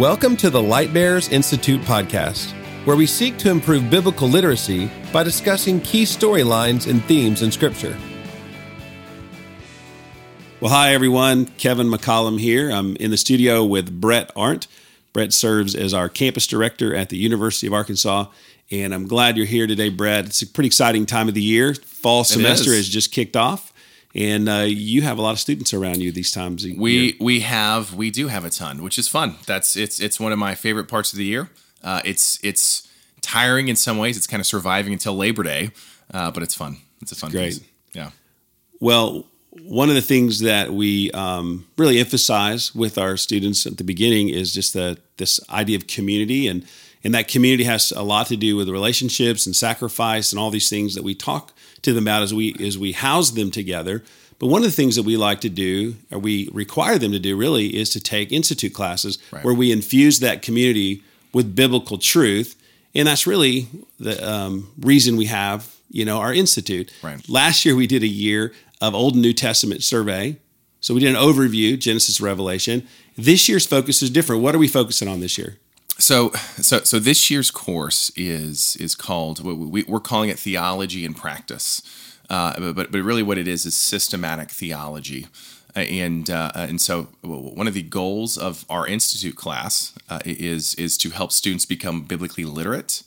Welcome to the Light Bearers Institute podcast, where we seek to improve biblical literacy by discussing key storylines and themes in Scripture. Well, hi, everyone. Kevin McCollum here. I'm in the studio with Brett Arndt. Brett serves as our campus director at the University of Arkansas. And I'm glad you're here today, Brett. It's a pretty exciting time of the year. Fall semester has just kicked off and uh, you have a lot of students around you these times. We we have we do have a ton, which is fun. That's it's it's one of my favorite parts of the year. Uh, it's it's tiring in some ways. It's kind of surviving until Labor Day, uh, but it's fun. It's a fun. It's great. Piece. Yeah. Well, one of the things that we um, really emphasize with our students at the beginning is just the this idea of community and and that community has a lot to do with relationships and sacrifice and all these things that we talk to them about as we as we house them together. But one of the things that we like to do, or we require them to do, really, is to take institute classes right. where we infuse that community with biblical truth, and that's really the um, reason we have you know our institute. Right. Last year we did a year of Old and New Testament survey, so we did an overview, Genesis, Revelation. This year's focus is different. What are we focusing on this year? So, so, so this year's course is is called we, are calling it theology and practice, uh, but but really what it is is systematic theology, uh, and uh, and so one of the goals of our institute class uh, is is to help students become biblically literate,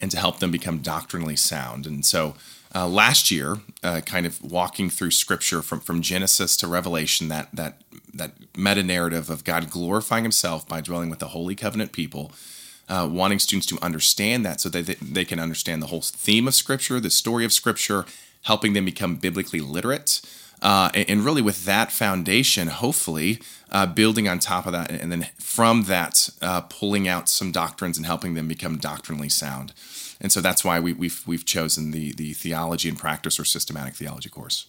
and to help them become doctrinally sound, and so. Uh, last year, uh, kind of walking through Scripture from, from Genesis to Revelation, that that that meta narrative of God glorifying Himself by dwelling with the holy covenant people, uh, wanting students to understand that so that they, can understand the whole theme of Scripture, the story of Scripture, helping them become biblically literate. Uh, and, really, with that foundation, hopefully, uh, building on top of that, and then from that, uh, pulling out some doctrines and helping them become doctrinally sound. And so that's why we, we've, we've chosen the, the theology and practice or systematic theology course.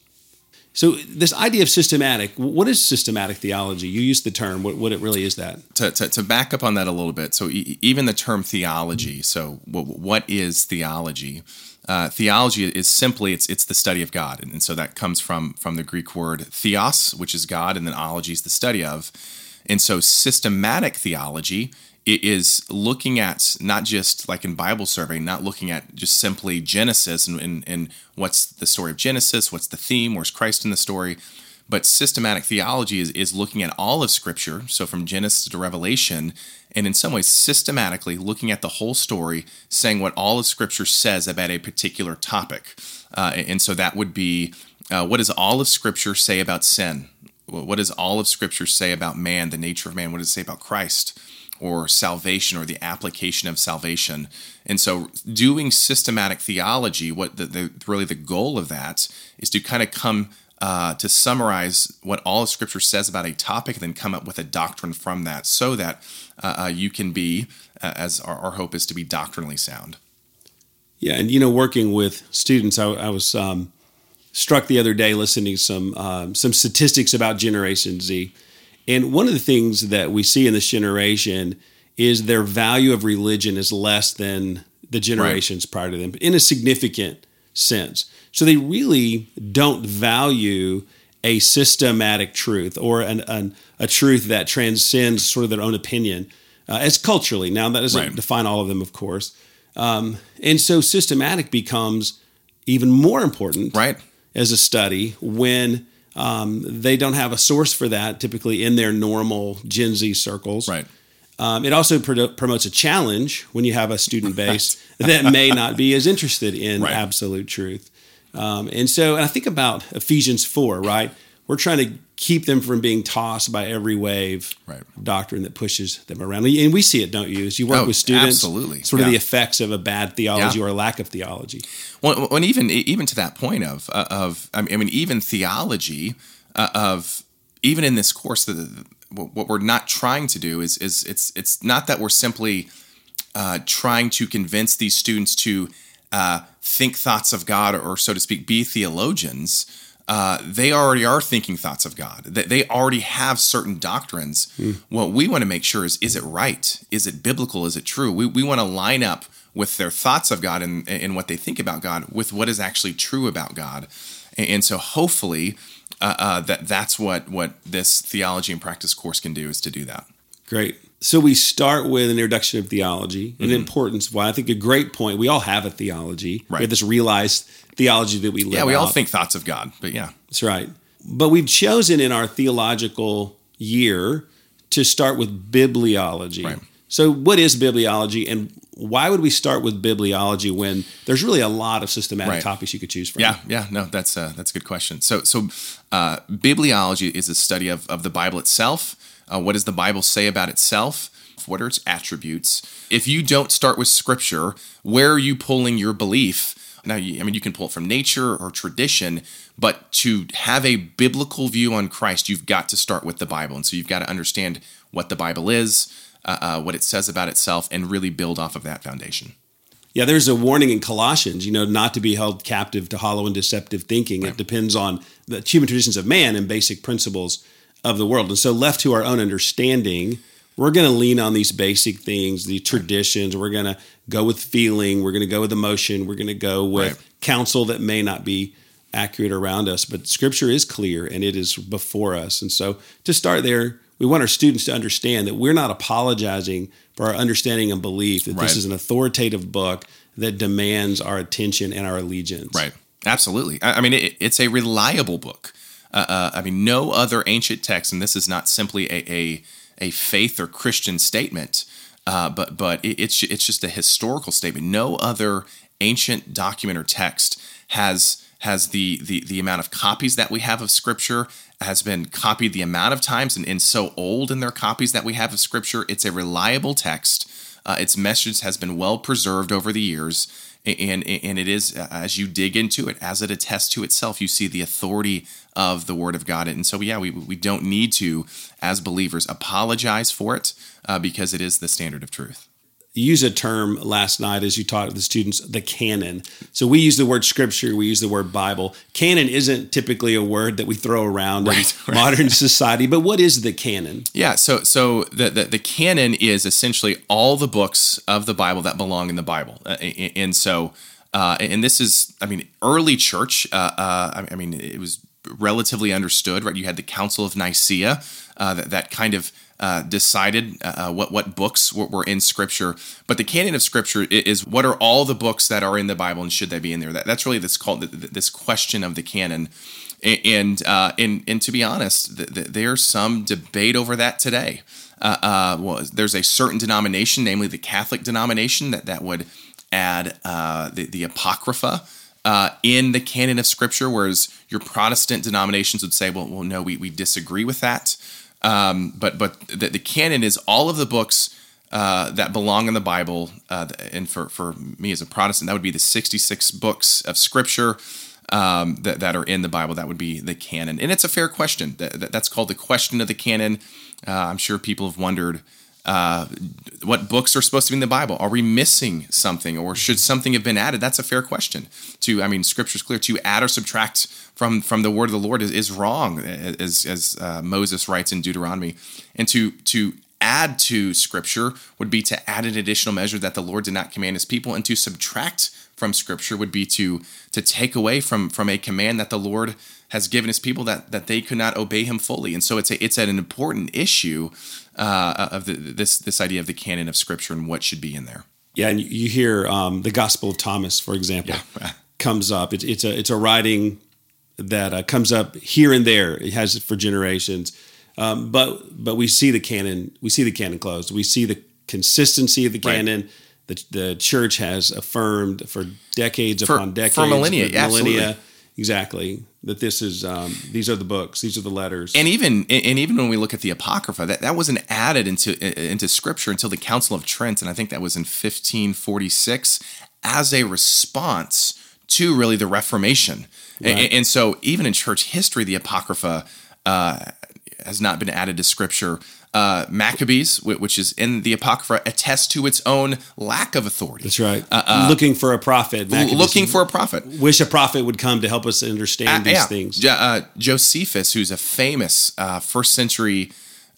So this idea of systematic, what is systematic theology? You use the term. What, what it really is that? To, to, to, back up on that a little bit, so e- even the term theology. So what, what is theology? Uh, theology is simply it's it's the study of God, and, and, so that comes from from the Greek word theos, which is God, and then ology is the study of. And so systematic theology it is looking at not just like in Bible survey, not looking at just simply Genesis and, and, and, what's the story of Genesis, what's the theme, where's Christ in the story, but systematic theology is, is looking at all of Scripture, so from Genesis to Revelation, and in some ways systematically looking at the whole story, saying what all of Scripture says about a particular topic. Uh, and so that would be uh, what does all of Scripture say about sin? What does all of Scripture say about man, the nature of man? What does it say about Christ? Or salvation or the application of salvation. And so, doing systematic theology, what the, the really the goal of that is to kind of come uh, to summarize what all of Scripture says about a topic, and then come up with a doctrine from that, so that uh, uh, you can be, uh, as our, our, hope is to be doctrinally sound. Yeah, and you know, working with students, I, I was um, struck the other day listening to some um, some statistics about Generation Z and one of the things that we see in this generation is their value of religion is less than the generations right. prior to them in a significant sense. So they really don't value a systematic truth or an, an, a truth that transcends sort of their own opinion uh, as culturally. Now, that doesn't right. define all of them, of course. Um, and so systematic becomes even more important right. as a study when um, they don't have a source for that typically in their normal Gen Z circles. Right. Um, it also pro- promotes a challenge when you have a student base that may not be as interested in right. absolute truth. Um, and so, and I think about Ephesians 4, right? We're trying to keep them from being tossed by every wave right. doctrine that pushes them around. And we see it, don't you? As you work oh, with students, absolutely. sort of the effects of a bad theology yeah. or a lack of theology. Well, when even even to that point of uh, of I mean, even theology uh, of even in this course, the, what we're not trying to do is is it's it's not that we're simply uh, trying to convince these students to uh, think thoughts of God or so to speak, be theologians uh, they already are thinking thoughts of God. That they already have certain doctrines. Mm. What we want to make sure is is it right? Is it biblical? Is it true? We, we want to line up with their thoughts of God and, and what they think about God with what is actually true about God. And, and so hopefully uh, uh, that that's what what this theology and practice course can do is to do that. Great. So we start with an introduction of theology and Mm-hmm. the importance. Why I think a great point. We all have a theology. Right. We have this realized theology that we live. Yeah, we all think thoughts of God, but yeah. That's right. But we've chosen in our theological year to start with bibliology. Right. So, what is bibliology, and why would we start with bibliology when there's really a lot of systematic Right. topics you could choose from? Yeah, yeah, no, that's a, that's a good question. So, so uh, bibliology is a study of, of the Bible itself. Uh, what does the Bible say about itself? What are its attributes? If you don't start with Scripture, where are you pulling your belief? Now, you, I mean, you can pull it from nature or tradition, but to have a biblical view on Christ, you've got to start with the Bible, and so you've got to understand what the Bible is, uh, uh, what it says about itself, and really build off of that foundation. Yeah, there's a warning in Colossians, you know, not to be held captive to hollow and deceptive thinking. It depends on the human traditions of man and basic principles of the world. And so, left to our own understanding, we're going to lean on these basic things, the traditions. We're going to go with feeling. We're going to go with emotion. We're going to go with Right. counsel that may not be accurate around us. But Scripture is clear and it is before us. And so, to start there, we want our students to understand that we're not apologizing for our understanding and belief that Right. this is an authoritative book that demands our attention and our allegiance. Right. Absolutely. I, I mean, it, it's a reliable book. Uh, uh, I mean, no other ancient text, and this is not simply a a, a faith or Christian statement, uh, but but it, it's it's just a historical statement. No other ancient document or text has has the the the amount of copies that we have of Scripture has been copied the amount of times and, and so old in their copies that we have of Scripture. It's a reliable text. Uh, its message has been well preserved over the years, and and it is uh, as you dig into it, as it attests to itself, you see the authority of the Word of God. And so, yeah, we we don't need to, as believers, apologize for it uh, because it is the standard of truth. You use a term last night as you taught the students, the canon. So we use the word scripture, we use the word Bible. Canon isn't typically a word that we throw around Right, in right. modern society, but what is the canon? Yeah, so so the, the the canon is essentially all the books of the Bible that belong in the Bible, uh, and, and so uh, and this is, I mean, early church. Uh, uh, I mean, it was relatively understood, right? You had the Council of Nicaea uh, that that kind of uh, decided uh, what what books were, were in Scripture, but the canon of Scripture is what are all the books that are in the Bible and should they be in there? That, that's really this called this question of the canon. And uh, and and to be honest, th- th- there's some debate over that today. Uh, uh, well, there's a certain denomination, namely the Catholic denomination, that that would add uh, the the apocrypha uh, in the canon of Scripture, whereas your Protestant denominations would say, well, well, no, we we disagree with that. Um, but but the, the canon is all of the books uh, that belong in the Bible, uh, and for for me as a Protestant, that would be the 66 books of Scripture um, that, that are in the Bible. That would be the canon. And it's a fair question. That, that- that's called the question of the canon. Uh, I'm sure people have wondered uh, what books are supposed to be in the Bible. Are we missing something or should something have been added? That's a fair question. To I mean, Scripture's clear. To add or subtract from from the word of the Lord is, is wrong, as as uh, Moses writes in Deuteronomy. And to to add to Scripture would be to add an additional measure that the Lord did not command His people, and to subtract from Scripture would be to to take away from from a command that the Lord has given His people that that they could not obey Him fully. And so it's a, it's an important issue uh, of the, this this idea of the canon of Scripture and what should be in there. Yeah, and you hear um, the Gospel of Thomas, for example, Yeah. comes up. It's, it's a it's a writing that uh, comes up here and there. It has it for generations, um, but but we see the canon. We see the canon closed. We see the consistency of the Right. canon. The, the church has affirmed for decades For- upon decades for millennia, for absolutely. exactly. That this is um, these are the books. These are the letters. And even and even when we look at the Apocrypha, that, that wasn't added into into Scripture until the Council of Trent, and I think that was in 1546, as a response to really the Reformation. Right. And, so, even in church history, the Apocrypha uh, has not been added to Scripture. Uh, Maccabees, which is in the Apocrypha, attests to its own lack of authority. That's right. looking for a prophet. Maccabees looking for a prophet. wish a prophet would come to help us understand these yeah. things. Jo- uh, Josephus, who's a famous uh, first century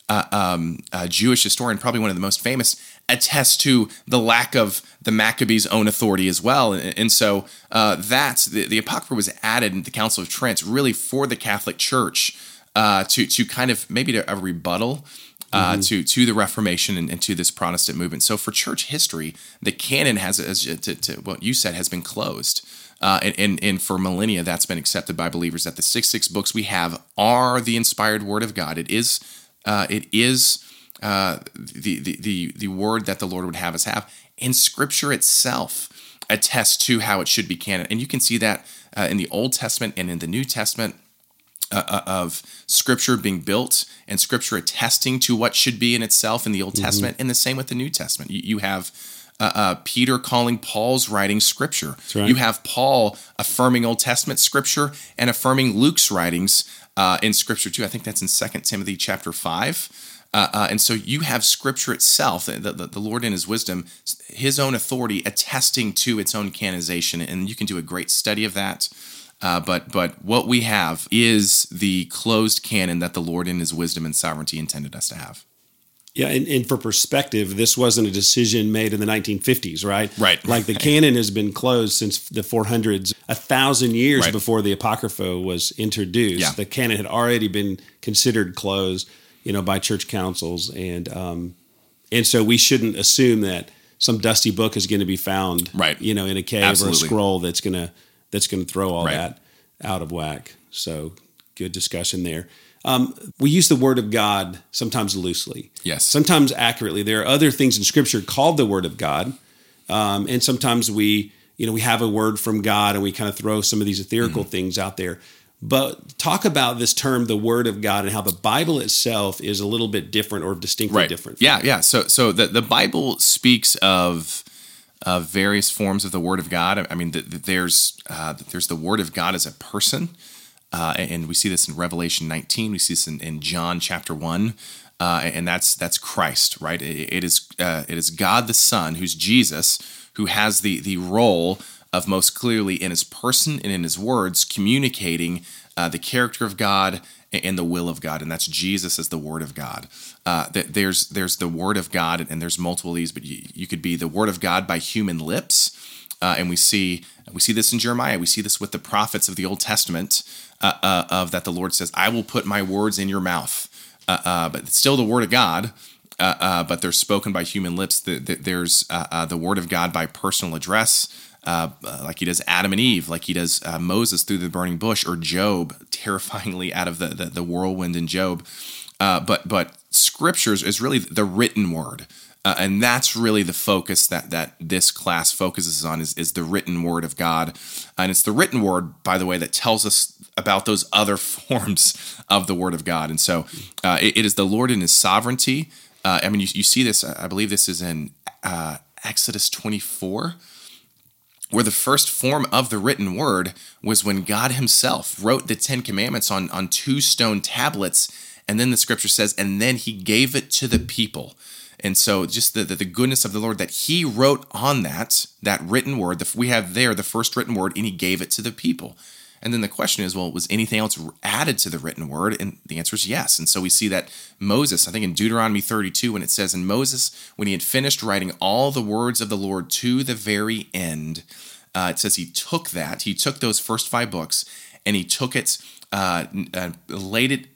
uh, um, uh, Jewish historian, probably one of the most famous, attests to the lack of the Maccabees' own authority as well. And, and so uh, that's the, the Apocrypha was added in the Council of Trent really for the Catholic Church uh, to to kind of maybe to a rebuttal. uh, mm-hmm. to to the Reformation and, and, to this Protestant movement. So for church history, the canon has, as to, to what you said, has been closed. Uh, and, and, and for millennia, that's been accepted by believers that the six six books we have are the inspired Word of God. It is uh, it is uh, the, the the the word that the Lord would have us have, and Scripture itself attests to how it should be canon. And you can see that uh, in the Old Testament and in the New Testament. Uh, uh, of scripture being built and scripture attesting to what should be in itself in the Old mm-hmm. Testament, and the same with the New Testament. You, you have uh, uh, Peter calling Paul's writing scripture. Right. You have Paul affirming Old Testament scripture and affirming Luke's writings uh, in scripture too. I think that's in Second Timothy chapter 5. Uh, and so you have scripture itself, the, the, the Lord in his wisdom, his own authority attesting to its own canonization. And you can do a great study of that. Uh, but but what we have is the closed canon that the Lord in His wisdom and sovereignty intended us to have. Yeah, and, and, for perspective, this wasn't a decision made in the 1950s, right? Right. Like the canon has been closed since the 400s, a thousand years right. before the Apocrypha was introduced. Yeah. The canon had already been considered closed, you know, by church councils, and um, and so we shouldn't assume that some dusty book is going to be found, right? You know, in a cave Absolutely. or a scroll that's going to that's going to throw all right. that out of whack. So good discussion there. Um, we use the word of God sometimes loosely. Yes. Sometimes accurately. There are other things in Scripture called the word of God, um, and sometimes we, you know, we have a word from God and we kind of throw some of these ethereal mm-hmm. things out there. But talk about this term, the Word of God, and how the Bible itself is a little bit different or distinctly right. different. Yeah, yeah. So, so the the Bible speaks of uh, various forms of the Word of God. I mean, the, the, there's uh, there's the Word of God as a person, uh, and we see this in Revelation 19. We see this in, in John chapter one, uh, and that's that's Christ, right? it, it is uh, it is God the Son, who's Jesus, who has the the role of most clearly in His person and in His words communicating uh, the character of God and the will of God, and that's Jesus as the Word of God. Uh, that there's there's the Word of God, and there's multiple these, but you, you could be the Word of God by human lips, uh, and we see we see this in Jeremiah. We see this with the prophets of the Old Testament, uh, uh of that the Lord says, "I will put my words in your mouth," uh, uh, but it's still the Word of God. Uh, uh, but they're spoken by human lips. The, the, there's uh, the Word of God by personal address. Uh, like he does Adam and Eve, like he does uh, Moses through the burning bush, or Job terrifyingly out of the the, the whirlwind in Job. Uh, but but scriptures is really the written word. Uh, and that's really the focus that that this class focuses on is, is the written word of God, and it's the written word, by the way, that tells us about those other forms of the word of God. And so, uh, it, it is the Lord in His sovereignty. Uh, I mean, you, you, see this. I believe this is in Exodus twenty four where the first form of the written word was when God Himself wrote the Ten Commandments on, on two stone tablets. And then the scripture says, and then He gave it to the people. And so, just the, the, the goodness of the Lord that He wrote on that, that written word, the, we have there the first written word, and He gave it to the people. And then the question is, well, was anything else added to the written word? And the answer is yes. And so we see that Moses, I think in Deuteronomy 32, when it says, And Moses, when he had finished writing all the words of the Lord to the very end, uh, it says he took that, he took those first five books, and he took it, uh, uh, laid it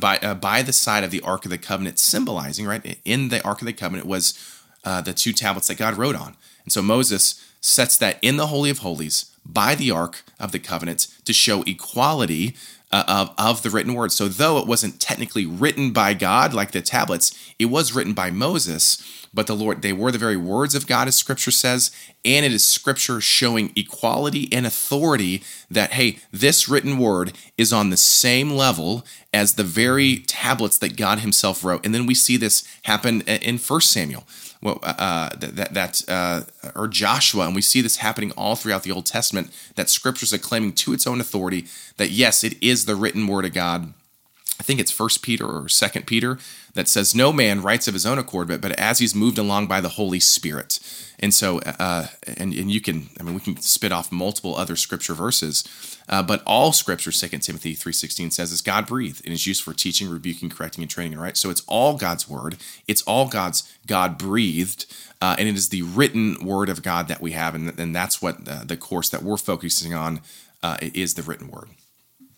by, uh, by the side of the Ark of the Covenant, symbolizing, right? In the Ark of the Covenant was uh, the two tablets that God wrote on. And so Moses sets that in the Holy of Holies by the Ark of the Covenant to show equality uh, of, of the written word. So, though it wasn't technically written by God like the tablets, it was written by Moses. But the Lord, they were the very words of God, as Scripture says, and it is Scripture showing equality and authority that, hey, this written word is on the same level as the very tablets that God Himself wrote. And then we see this happen in First Samuel well, uh, uh that that uh, or Joshua, and we see this happening all throughout the Old Testament. That Scriptures are claiming to its own authority that yes, it is the written Word of God. I think it's First Peter or Second Peter that says no man writes of his own accord, but but as he's moved along by the Holy Spirit. And so, uh, and and you can, I mean, we can spit off multiple other Scripture verses uh, but all scripture, Second Timothy 3.16 says, is God breathed and is used for teaching, rebuking, correcting, and training, right? So it's all God's word. It's all God's God breathed. Uh, and it is the written word of God that we have. And, and that's what the, the course that we're focusing on uh, is the written word.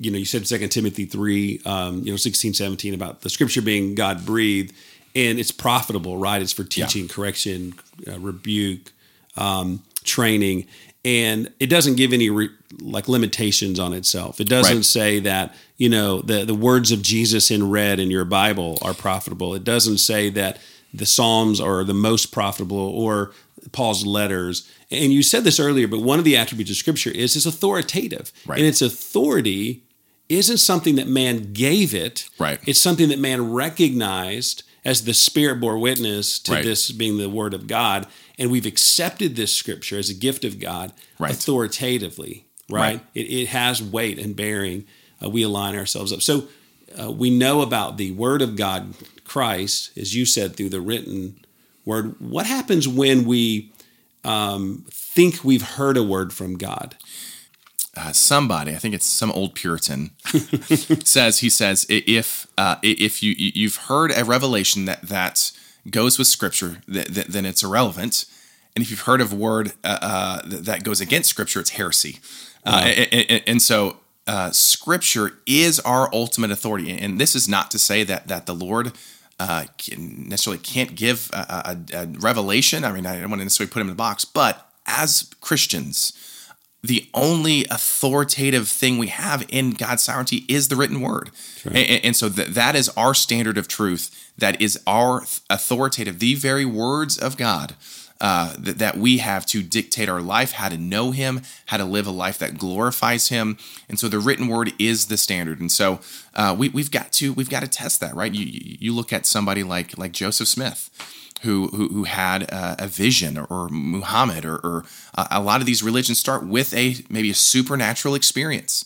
You know, you said Second Timothy three, um, you know, 16, 17 about the Scripture being God breathed, and it's profitable, right? It's for teaching, yeah. correction, uh, rebuke, um, training, and it doesn't give any re- like limitations on itself. It doesn't right. say that you know the the words of Jesus in red in your Bible are profitable. It doesn't say that the Psalms are the most profitable or Paul's letters. And you said this earlier, but one of the attributes of Scripture is it's authoritative, right. and its authority isn't something that man gave it. Right. It's something that man recognized as the Spirit bore witness to right. this being the Word of God, and we've accepted this Scripture as a gift of God right. authoritatively. Right. right. It, it, has weight and bearing. Uh, we align ourselves up. So uh, we know about the Word of God, Christ, as you said, through the written Word. What happens when we um, think we've heard a word from God? Uh, somebody, I think it's some old Puritan, says he says if uh, if you you've heard a revelation that that goes with Scripture, that, that, then it's irrelevant, and if you've heard of a word uh, uh that goes against Scripture, it's heresy. Uh, and, and, and, so uh, Scripture is our ultimate authority, and this is not to say that that the Lord. Can necessarily can't give a, a, a revelation. I mean, I don't want to necessarily put him in the box, but as Christians, the only authoritative thing we have in God's sovereignty is the written word. Right. And, and, so th- that is our standard of truth. That is our authoritative, the very words of God uh, that, that we have to dictate our life, how to know Him, how to live a life that glorifies Him. And so the written word is the standard. And so uh, we, we've got to we've got to test that, right? You you look at somebody like like Joseph Smith who who, who had a, a vision, or, or Muhammad, or, or uh, a lot of these religions start with a maybe a supernatural experience.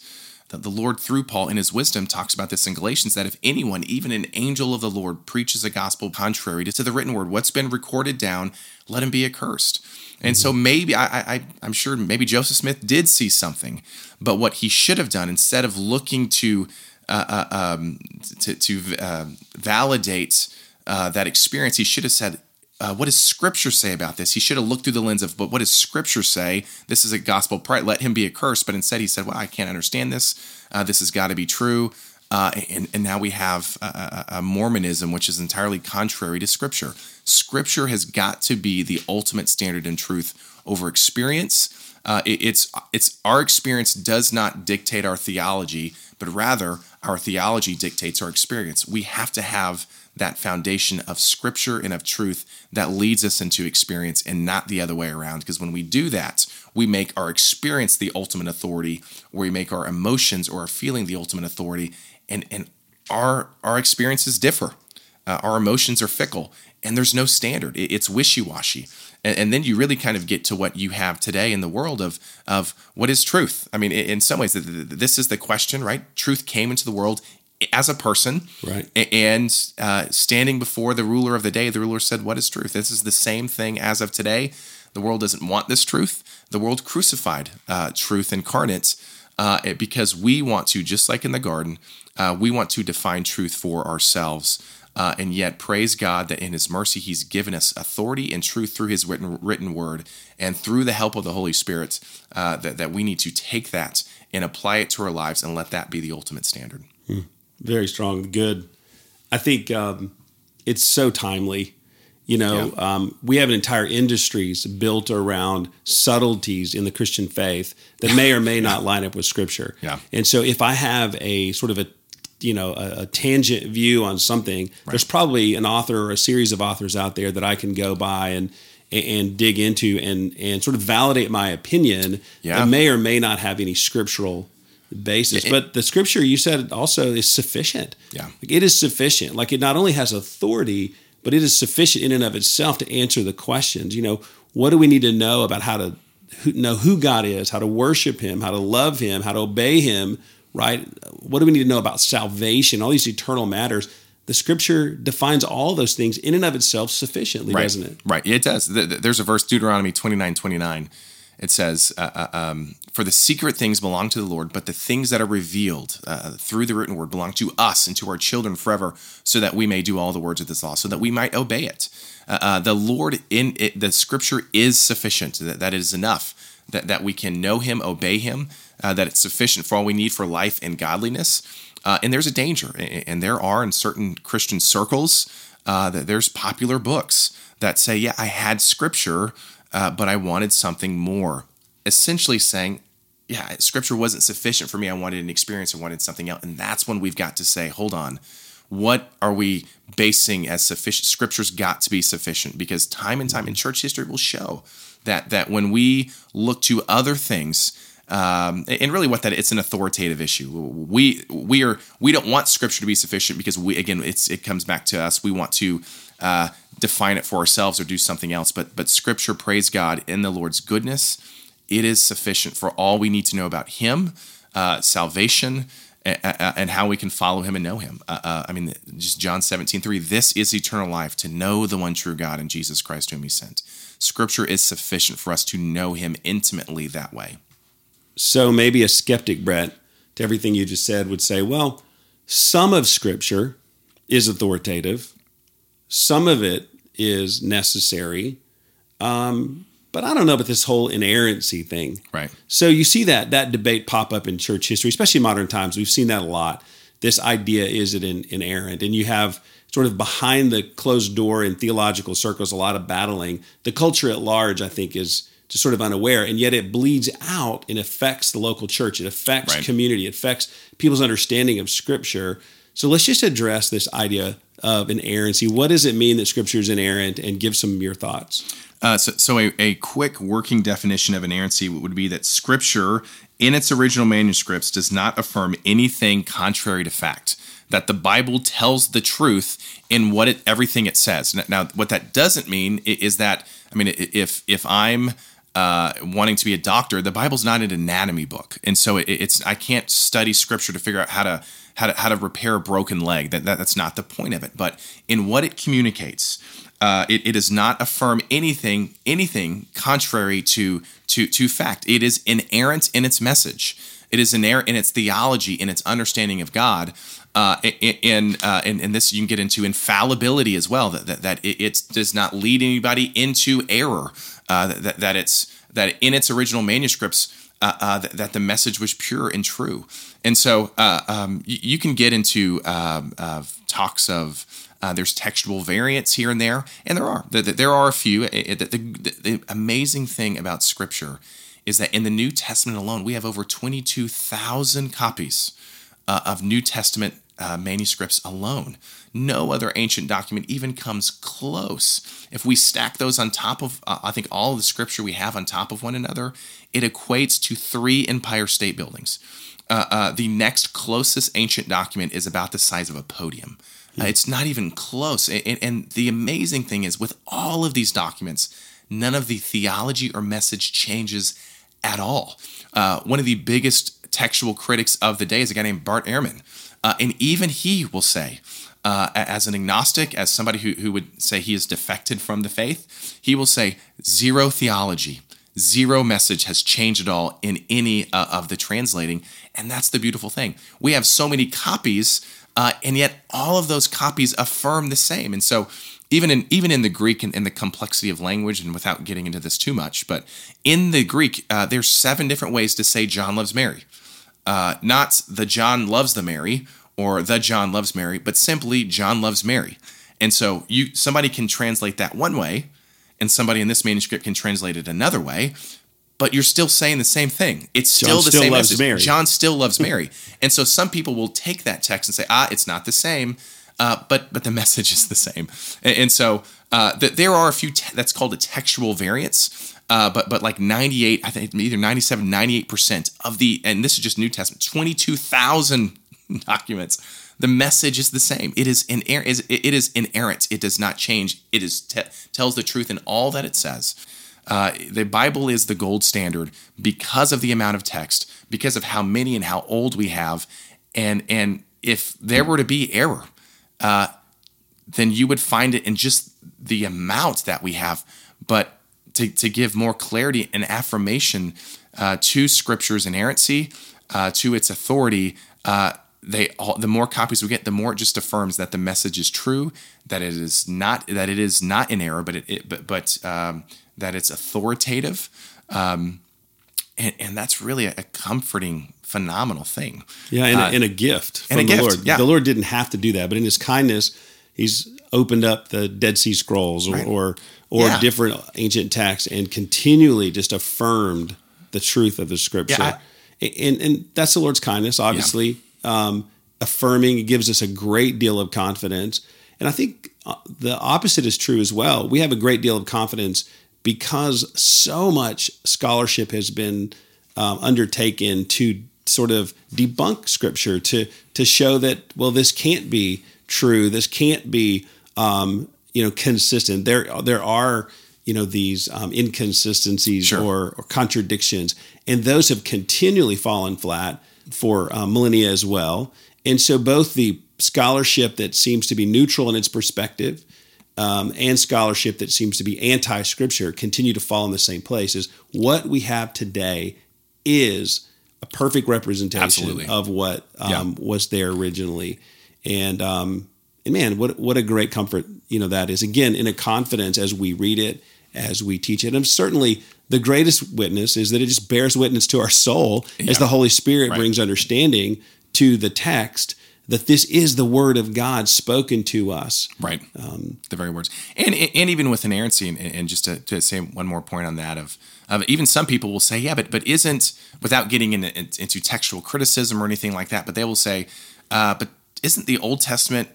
That the Lord, through Paul in his wisdom, talks about this in Galatians that if anyone, even an angel of the Lord, preaches a gospel contrary to the written word, what's been recorded down, let him be accursed. And mm-hmm. so maybe I, I, I'm sure maybe Joseph Smith did see something, but what he should have done instead of looking to uh, uh, um, to, to uh, validate uh, that experience, he should have said, uh, what does Scripture say about this? He should have looked through the lens of, but what does Scripture say? This is a gospel pride. Let him be accursed. But instead, he said, well, I can't understand this. Uh, this has got to be true. Uh, and, and, now we have a, a, Mormonism, which is entirely contrary to Scripture. Scripture has got to be the ultimate standard in truth over experience. Uh, it, it's it's our experience does not dictate our theology, but rather our theology dictates our experience. We have to have that foundation of scripture and of truth that leads us into experience and not the other way around. Because when we do that, we make our experience the ultimate authority, or we make our emotions or our feeling the ultimate authority, and, and our, our experiences differ. Uh, our emotions are fickle, and there's no standard. It, it's wishy washy. And, then you really kind of get to what you have today in the world of, of what is truth. I mean, in some ways, this is the question, right? Truth came into the world as a person, right? And uh, standing before the ruler of the day, the ruler said, "What is truth?" This is the same thing as of today. The world doesn't want this truth. The world crucified uh, truth incarnate uh, because we want to, just like in the garden, uh, we want to define truth for ourselves. Uh, and yet, praise God that in His mercy, He's given us authority and truth through His written, written word and through the help of the Holy Spirit, uh, that, that we need to take that and apply it to our lives and let that be the ultimate standard. Hmm very strong, good. I think um, it's so timely. You know, yeah. um, we have an entire industries built around subtleties in the Christian faith that may or may not line up with Scripture. Yeah. And so, if I have a sort of a you know a, a tangent view on something, right. there's probably an author or a series of authors out there that I can go by and and dig into and and sort of validate my opinion yeah. that may or may not have any scriptural basis. but the scripture you said also is sufficient. Yeah. Like it is sufficient. Like it not only has authority, but it is sufficient in and of itself to answer the questions. You know, what do we need to know about how to know who God is, how to worship him, how to love him, how to obey him, right? What do we need to know about salvation, all these eternal matters? The scripture defines all those things in and of itself sufficiently, right. doesn't it? Right. It does. There's a verse, Deuteronomy 29 29 it says, uh, uh, um, For the secret things belong to the Lord, but the things that are revealed uh, through the written word belong to us and to our children forever, so that we may do all the words of this law, so that we might obey it. Uh, uh, the Lord in it, the scripture is sufficient, that, that is enough. that, that we can know Him, obey Him, that it's sufficient for all we need for life and godliness. And there's a danger, and there are in certain Christian circles that there's popular books that say, "Yeah, I had Scripture, uh, but I wanted something more." Essentially saying, "Yeah, Scripture wasn't sufficient for me. I wanted an experience. I wanted something else." And that's when we've got to say, "Hold on." What are we basing as sufficient? Scripture's got to be sufficient because time and time in church history will show that that when we look to other things, um, and really what that it's an authoritative issue. We we are we don't want Scripture to be sufficient because we again it's it comes back to us. We want to uh, define it for ourselves or do something else. But but Scripture, praise God, in the Lord's goodness, it is sufficient for all we need to know about Him, uh, salvation, and how we can follow him and know him. Uh, uh, I mean, just John 17, 3, this is eternal life, to know the one true God and Jesus Christ whom he sent. Scripture is sufficient for us to know him intimately that way. So maybe a skeptic, Brett, to everything you just said, would say, well, some of Scripture is authoritative, some of it is necessary. Um, but I don't know about this whole inerrancy thing. Right. So you see that that debate pop up in church history, especially modern times. We've seen that a lot. This idea is it in, inerrant, and you have sort of behind the closed door in theological circles a lot of battling. The culture at large, I think, is just sort of unaware, and yet it bleeds out and affects the local church. It affects right. community. It affects people's understanding of Scripture. So let's just address this idea of inerrancy. What does it mean that Scripture is inerrant, and give some of your thoughts. Uh, so, so a, a, quick working definition of inerrancy would be that Scripture, in its original manuscripts, does not affirm anything contrary to fact. That the Bible tells the truth in what it everything it says. Now, what that doesn't mean is that I mean, if if I'm uh, wanting to be a doctor, the Bible's not an anatomy book, and so it, it's I can't study Scripture to figure out how to how to how to repair a broken leg. That, that that's not the point of it. But in what it communicates, uh, it, it, does not affirm anything anything contrary to to to fact. It is inerrant in its message. It is inerrant in its theology, in its understanding of God. Uh, in, uh, and, and this you can get into infallibility as well. That that, that it, it does not lead anybody into error. Uh, that that it's that in its original manuscripts. Uh, uh, that, that, the message was pure and true, and so uh, um, you, you, can get into um, talks of uh, there's textual variants here and there, and there are. There are a few. The, the, the, amazing thing about Scripture is that in the New Testament alone, we have over 22,000 copies uh, of New Testament uh, manuscripts alone. No other ancient document even comes close. If we stack those on top of, uh, I think, all the scripture we have on top of one another, it equates to three Empire State Buildings. Uh, uh, the next closest ancient document is about the size of a podium. Uh, it's not even close. And, and, the amazing thing is, with all of these documents, none of the theology or message changes at all. Uh, one of the biggest textual critics of the day is a guy named Bart Ehrman. Uh, and even he will say, uh, as an agnostic, as somebody who, who would say he is defected from the faith, he will say, zero theology, zero message has changed at all in any uh, of the translating. And that's the beautiful thing. We have so many copies uh, and yet all of those copies affirm the same. And so even in even in the Greek and, in the complexity of language, and without getting into this too much, but in the Greek, uh, there's seven different ways to say John loves Mary. Uh, not the John loves the Mary or the John loves Mary, but simply John loves Mary. And so you somebody can translate that one way, and somebody in this manuscript can translate it another way but you're still saying the same thing. It's still John the still same loves message. Mary. John still loves Mary. and so some people will take that text and say, ah, it's not the same. Uh, but but the message is the same. And, and so uh, that there are a few te- that's called a textual variants. Uh, but but like 98, I think either 97, 98 percent of the and this is just New Testament, 22,000 documents. The message is the same. It is inerrant. It is inerrant. It does not change. It is te- tells the truth in all that it says. Uh, the Bible is the gold standard because of the amount of text, because of how many and how old we have, and and if there were to be error, uh, then you would find it in just the amount that we have. But to, to give more clarity and affirmation uh, to Scripture's inerrancy, uh, to its authority, uh, they all, the more copies we get, the more it just affirms that the message is true, that it is not that it is not in error, but it, it but but um, that it's authoritative. Um, and, and that's really a, a comforting, phenomenal thing. Yeah, and, Uh, a, and a gift from and a the gift, Lord. yeah. The Lord didn't have to do that, but in His kindness, He's opened up the Dead Sea Scrolls or Right. or, or Yeah. different ancient texts and continually just affirmed the truth of the Scripture. Yeah, and and that's the Lord's kindness, obviously. Um, affirming it gives us a great deal of confidence, and I think uh, the opposite is true as well. We have a great deal of confidence because so much scholarship has been um, undertaken to sort of debunk scripture to to show that well this can't be true. This can't be um, you know consistent. There there are you know these um, inconsistencies Sure. or, or contradictions. And those have continually fallen flat for uh, millennia as well. And so both the scholarship that seems to be neutral in its perspective um, and scholarship that seems to be anti-scripture continue to fall in the same place is what we have today is a perfect representation Absolutely. of what um, Yeah. was there originally. And um, and man what what a great comfort you know that is. Again in a confidence as we read it as we teach it. And certainly the greatest witness is that it just bears witness to our soul as the holy spirit Right. brings understanding to the text that this is the word of god spoken to us Right. the very words. And and even with inerrancy, and, and just to, to say one more point on that of, of even some people will say, yeah, but but isn't without getting into, into textual criticism or anything like that, but they will say, uh, but isn't the Old Testament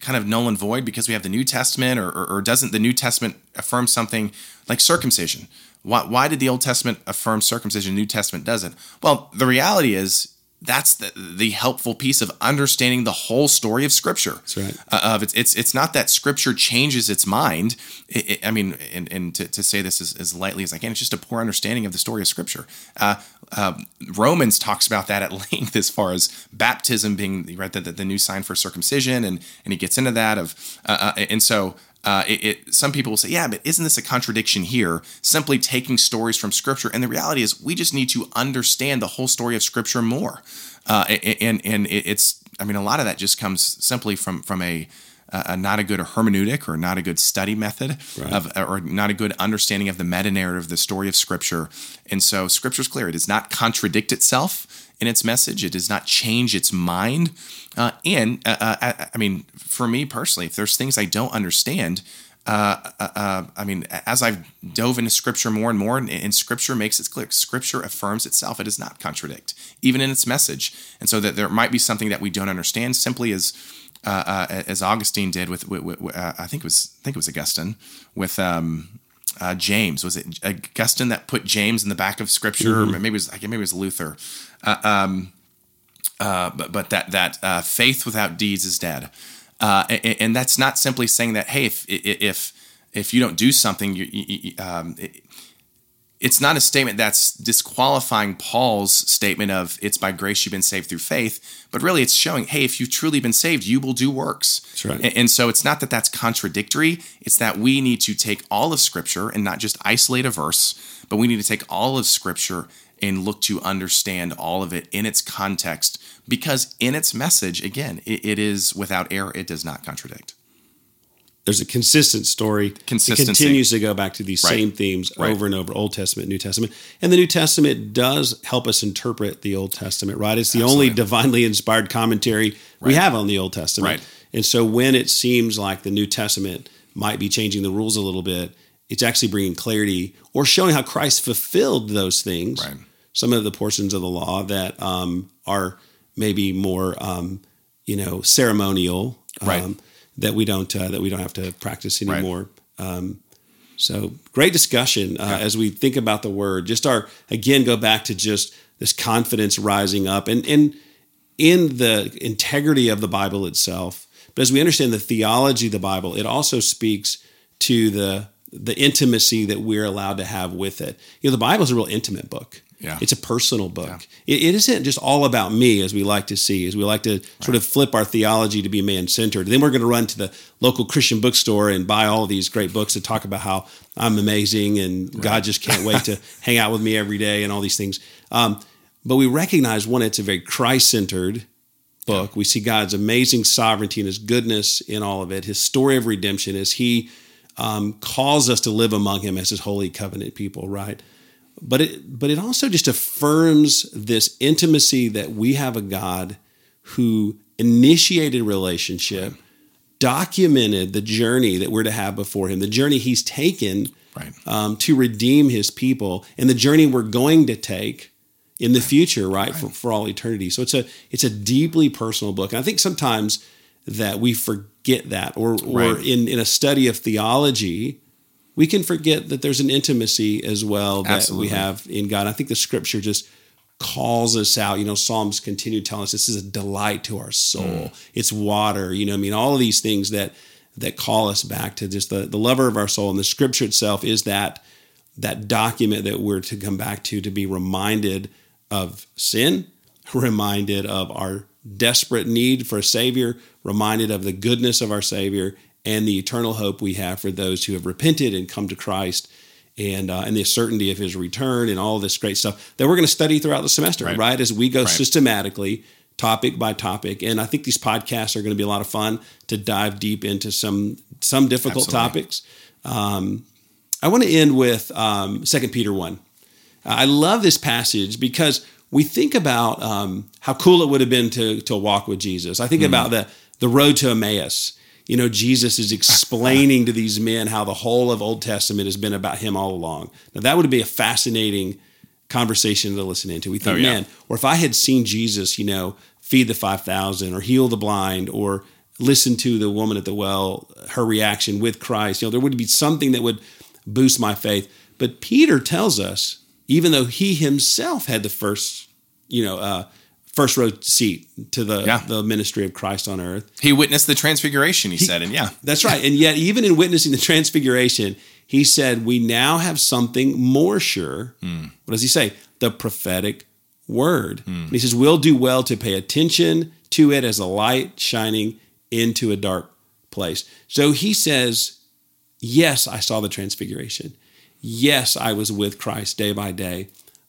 kind of null and void because we have the New Testament, or, or, or doesn't the New Testament affirm something like circumcision? Why, why did the Old Testament affirm circumcision? The New Testament doesn't. Well, the reality is that's the, the helpful piece of understanding the whole story of Scripture. That's right. Uh, of it's, it's it's not that Scripture changes its mind. It, it- I mean, and, and to, to say this as, as lightly as I can, it's just a poor understanding of the story of Scripture. Uh, uh, Romans talks about that at length as far as baptism being right the, the, the new sign for circumcision, and and he gets into that of uh, uh, and so. Uh, it, it, some people will say, yeah, but isn't this a contradiction here? Simply taking stories from Scripture, and the reality is, we just need to understand the whole story of Scripture more. Uh, and and it- it's, I mean, a lot of that just comes simply from from a, not a good hermeneutic or not a good study method of, or not a good understanding of the meta narrative the story of Scripture. And so, Scripture is clear; it does not contradict itself in its message. It does not change its mind. Uh, and uh, uh, I, I mean, for me personally, if there's things I don't understand, uh, uh, uh, I mean, as I've dove into Scripture more and more, and, and Scripture makes it clear, Scripture affirms itself; it does not contradict, even in its message. And so that there might be something that we don't understand, simply as uh, uh, as Augustine did with, with, with uh, I think it was I think it was Augustine with. Um, uh, James. Was it Augustine that put James in the back of Scripture, or maybe it was maybe it was Luther, uh, um, uh, but but that that uh, faith without deeds is dead, uh, and, and that's not simply saying that hey if if if you don't do something you, you, you- um, it, it's not a statement that's disqualifying Paul's statement of it's by grace you've been saved through faith, but really it's showing, hey, if you've truly been saved, you will do works. That's right. And, and so it's not that that's contradictory. It's that we need to take all of Scripture and not just isolate a verse, but we need to take all of Scripture and look to understand all of it in its context because in its message, again, it, it is without error. It does not contradict. There's a consistent story. Consistency. It continues to go back to these Right. same themes Right. over and over, Old Testament, New Testament. And the New Testament does help us interpret the Old Testament, right? It's the only divinely inspired commentary we have on the Old Testament. Right. And so when it seems like the New Testament might be changing the rules a little bit, it's actually bringing clarity or showing how Christ fulfilled those things. Right. Some of the portions of the law that um, are maybe more, um, you know, ceremonial, Right. um, that we don't uh, that we don't have to practice Right. anymore. Um, so great discussion uh, as we think about the word. Just our again go back to just this confidence rising up and and in the integrity of the Bible itself. But as we understand the theology of the Bible, it also speaks to the the intimacy that we're allowed to have with it. You know, the Bible is a real intimate book. Yeah. It's a personal book. It, it isn't just all about me, as we like to see, as we like to sort of flip our theology to be man centered. Then we're going to run to the local Christian bookstore and buy all these great books that talk about how I'm amazing and God just can't wait to hang out with me every day and all these things. Um, but we recognize one, it's a very Christ centered book. We see God's amazing sovereignty and his goodness in all of it, his story of redemption as he um, calls us to live among him as his holy covenant people, right? But it but it also just affirms this intimacy that we have a God who initiated relationship, documented the journey that we're to have before Him, the journey He's taken Right. um, to redeem His people, and the journey we're going to take in the future, right, For, for all eternity. So it's a it's a deeply personal book, and I think sometimes that we forget that, or or Right. in in a study of theology, we can forget that there's an intimacy as well that Absolutely. we have in God. I think the Scripture just calls us out. You know, Psalms continue telling us this is a delight to our soul. Mm. It's water. You know, I mean, all of these things that that call us back to just the the lover of our soul, and the Scripture itself is that that document that we're to come back to to be reminded of sin, reminded of our desperate need for a Savior, reminded of the goodness of our Savior, and the eternal hope we have for those who have repented and come to Christ. And, uh, and the certainty of his return and all this great stuff that we're going to study throughout the semester, right? Right. As we go Right. systematically, topic by topic. And I think these podcasts are going to be a lot of fun to dive deep into some some difficult Absolutely. topics. Um, I want to end with um, 2 Peter 1. I love this passage because we think about um, how cool it would have been to, to walk with Jesus. I think about the, the road to Emmaus. You know, Jesus is explaining to these men how the whole of Old Testament has been about him all along. Now, that would be a fascinating conversation to listen into. We think, Oh, yeah. man, or if I had seen Jesus, you know, feed the 5,000 or heal the blind or listen to the woman at the well, her reaction with Christ, you know, there would be something that would boost my faith. But Peter tells us, even though he himself had the first, you know, uh, first row seat to the, Yeah. the ministry of Christ on earth, He witnessed the transfiguration, he, said, and yeah. that's right. And yet, even in witnessing the transfiguration, he said, We now have something more sure. Hmm. What does he say? The prophetic word. Hmm. And he says, We'll do well to pay attention to it as a light shining into a dark place. So he says, Yes, I saw the transfiguration. Yes, I was with Christ day by day.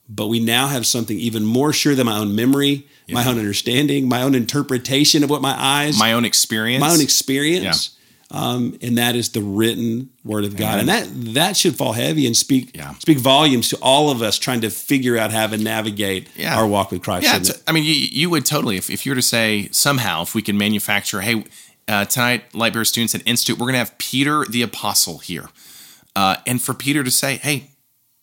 But we now have something even more sure than my own memory, my own understanding, my own interpretation of what my eyes My own experience. my own experience. Um, and that is the written word of God, and that that should fall heavy and speak Yeah. speak volumes to all of us trying to figure out how to navigate Yeah. our walk with Christ. Yeah, I mean, you, you would totally, if, if you were to say somehow, if we can manufacture, hey, uh, tonight, Lightbearer students at Institute, we're going to have Peter the Apostle here. Uh, and for Peter to say, hey?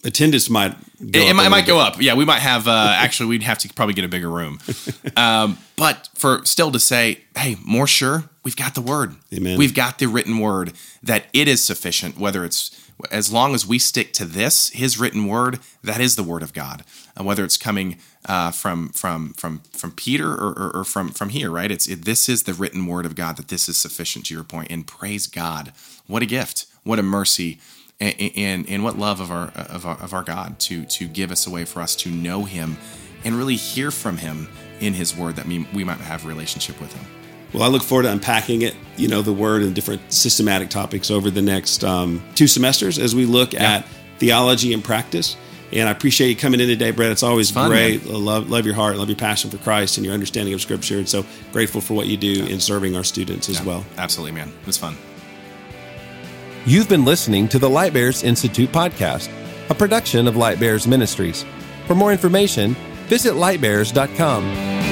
Attendance might go it, it might, it might go up. Yeah, we might have, uh, actually, we'd have to probably get a bigger room. Um, but for still to say, hey, more sure, we've got the word. Amen. We've got the written word that it is sufficient, whether it's as long as we stick to this, his written word, that is the word of God. Uh, whether it's coming uh, from from from from Peter or, or, or from from here, right? It's it, this is the written word of God that this is sufficient to your point. And praise God, what a gift, what a mercy, and and, and what love of our, of our of our God to to give us a way for us to know Him and really hear from Him in His Word that we, we might have a relationship with Him. Well, I look forward to unpacking it, you know, the word and different systematic topics over the next um, two semesters as we look at theology and practice. And I appreciate you coming in today, Brett. It's always fun, great. I love, love your heart, love your passion for Christ and your understanding of Scripture. And so grateful for what you do in serving our students as well. Absolutely, man. It was fun. You've been listening to the Light Bearers Institute podcast, a production of Light Bearers Ministries. For more information, visit lightbearers.com.